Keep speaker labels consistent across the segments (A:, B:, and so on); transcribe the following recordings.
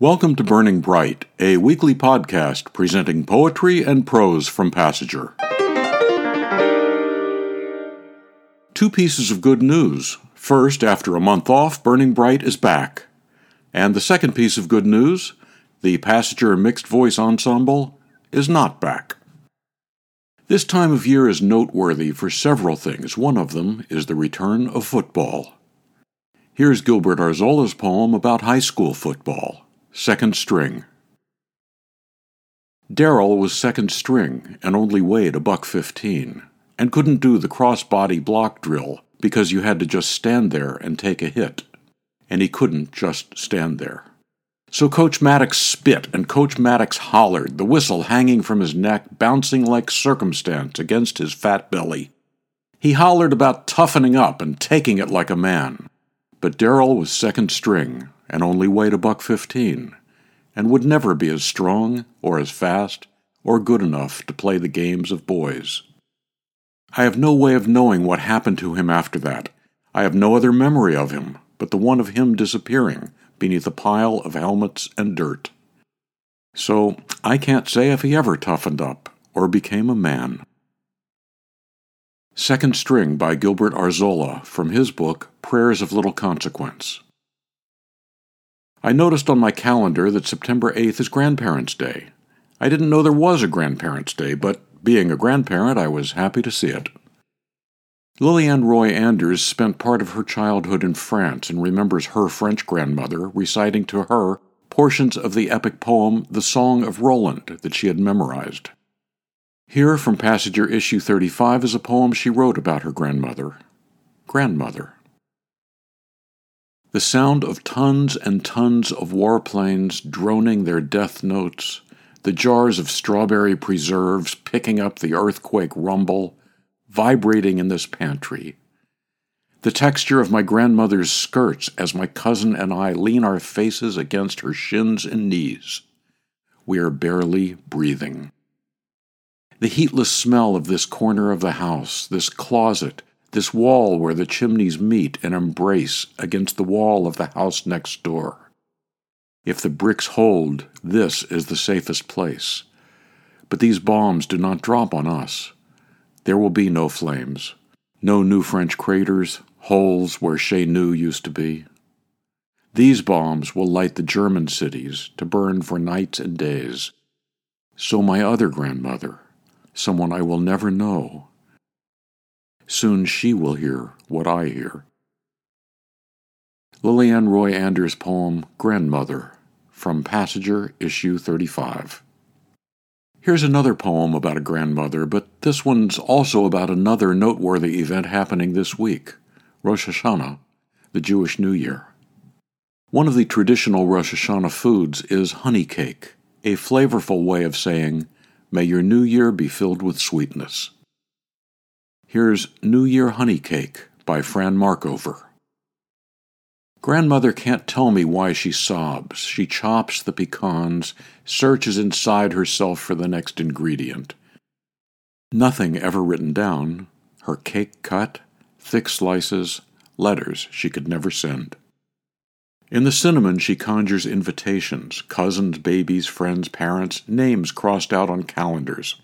A: Welcome to Burning Bright, a weekly podcast presenting poetry and prose from Passager. Two pieces of good news. First, after a month off, Burning Bright is back. And the second piece of good news the Passager Mixed Voice Ensemble is not back. This time of year is noteworthy for several things. One of them is the return of football. Here's Gilbert Arzola's poem about high school football. Second string. Darrell was second string and only weighed a buck fifteen, and couldn't do the cross-body block drill because you had to just stand there and take a hit, and he couldn't just stand there. So Coach Maddox spit, and Coach Maddox hollered, the whistle hanging from his neck, bouncing like circumstance against his fat belly. He hollered about toughening up and taking it like a man. But Darrell was second string, and only weighed a buck fifteen, and would never be as strong or as fast or good enough to play the games of boys. I have no way of knowing what happened to him after that. I have no other memory of him but the one of him disappearing beneath a pile of helmets and dirt. So I can't say if he ever toughened up or became a man. Second String by Gilbert Arzola from his book Prayers of Little Consequence. I noticed on my calendar that September 8th is Grandparents' Day. I didn't know there was a Grandparents' Day, but being a grandparent, I was happy to see it. Lillian Roy Anders spent part of her childhood in France and remembers her French grandmother reciting to her portions of the epic poem The Song of Roland that she had memorized. Here from Passager issue 35 is a poem she wrote about her grandmother. Grandmother. The sound of tons and tons of warplanes droning their death notes, the jars of strawberry preserves picking up the earthquake rumble, vibrating in this pantry. The texture of my grandmother's skirts as my cousin and I lean our faces against her shins and knees. We are barely breathing. The heatless smell of this corner of the house, this closet, this wall where the chimneys meet and embrace against the wall of the house next door. If the bricks hold, this is the safest place. But these bombs do not drop on us. There will be no flames, no new French craters, holes where Chez Nous used to be. These bombs will light the German cities to burn for nights and days. So my other grandmother, someone I will never know, Soon she will hear what I hear. Lillian Roy Anders' poem Grandmother from Passager, issue 35. Here's another poem about a grandmother, but this one's also about another noteworthy event happening this week Rosh Hashanah, the Jewish New Year. One of the traditional Rosh Hashanah foods is honey cake, a flavorful way of saying, May your new year be filled with sweetness. Here's New Year Honey Cake by Fran Markover. Grandmother can't tell me why she sobs. She chops the pecans, searches inside herself for the next ingredient. Nothing ever written down, her cake cut, thick slices, letters she could never send. In the cinnamon, she conjures invitations cousins, babies, friends, parents, names crossed out on calendars.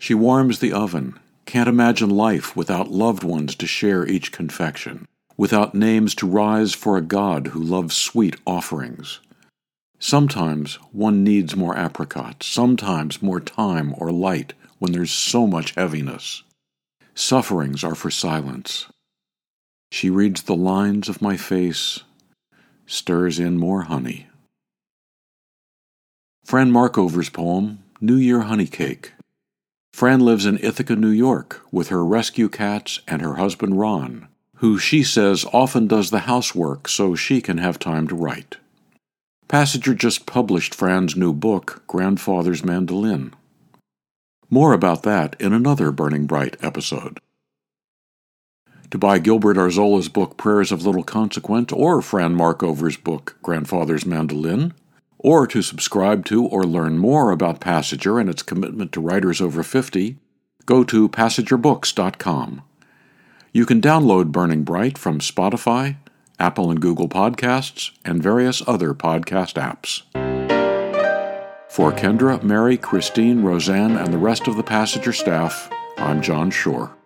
A: She warms the oven, can't imagine life without loved ones to share each confection, without names to rise for a God who loves sweet offerings. Sometimes one needs more apricots, sometimes more time or light when there's so much heaviness. Sufferings are for silence. She reads the lines of my face, stirs in more honey. Fran Markover's poem, New Year Honey Cake. Fran lives in Ithaca, New York, with her rescue cats and her husband Ron, who she says often does the housework so she can have time to write. Passager just published Fran's new book, Grandfather's Mandolin. More about that in another Burning Bright episode. To buy Gilbert Arzola's book Prayers of Little Consequence or Fran Markover's book Grandfather's Mandolin, or to subscribe to or learn more about Passager and its commitment to writers over 50, go to passagerbooks.com. You can download Burning Bright from Spotify, Apple and Google Podcasts, and various other podcast apps. For Kendra, Mary, Christine, Roseanne, and the rest of the Passager staff, I'm John Shore.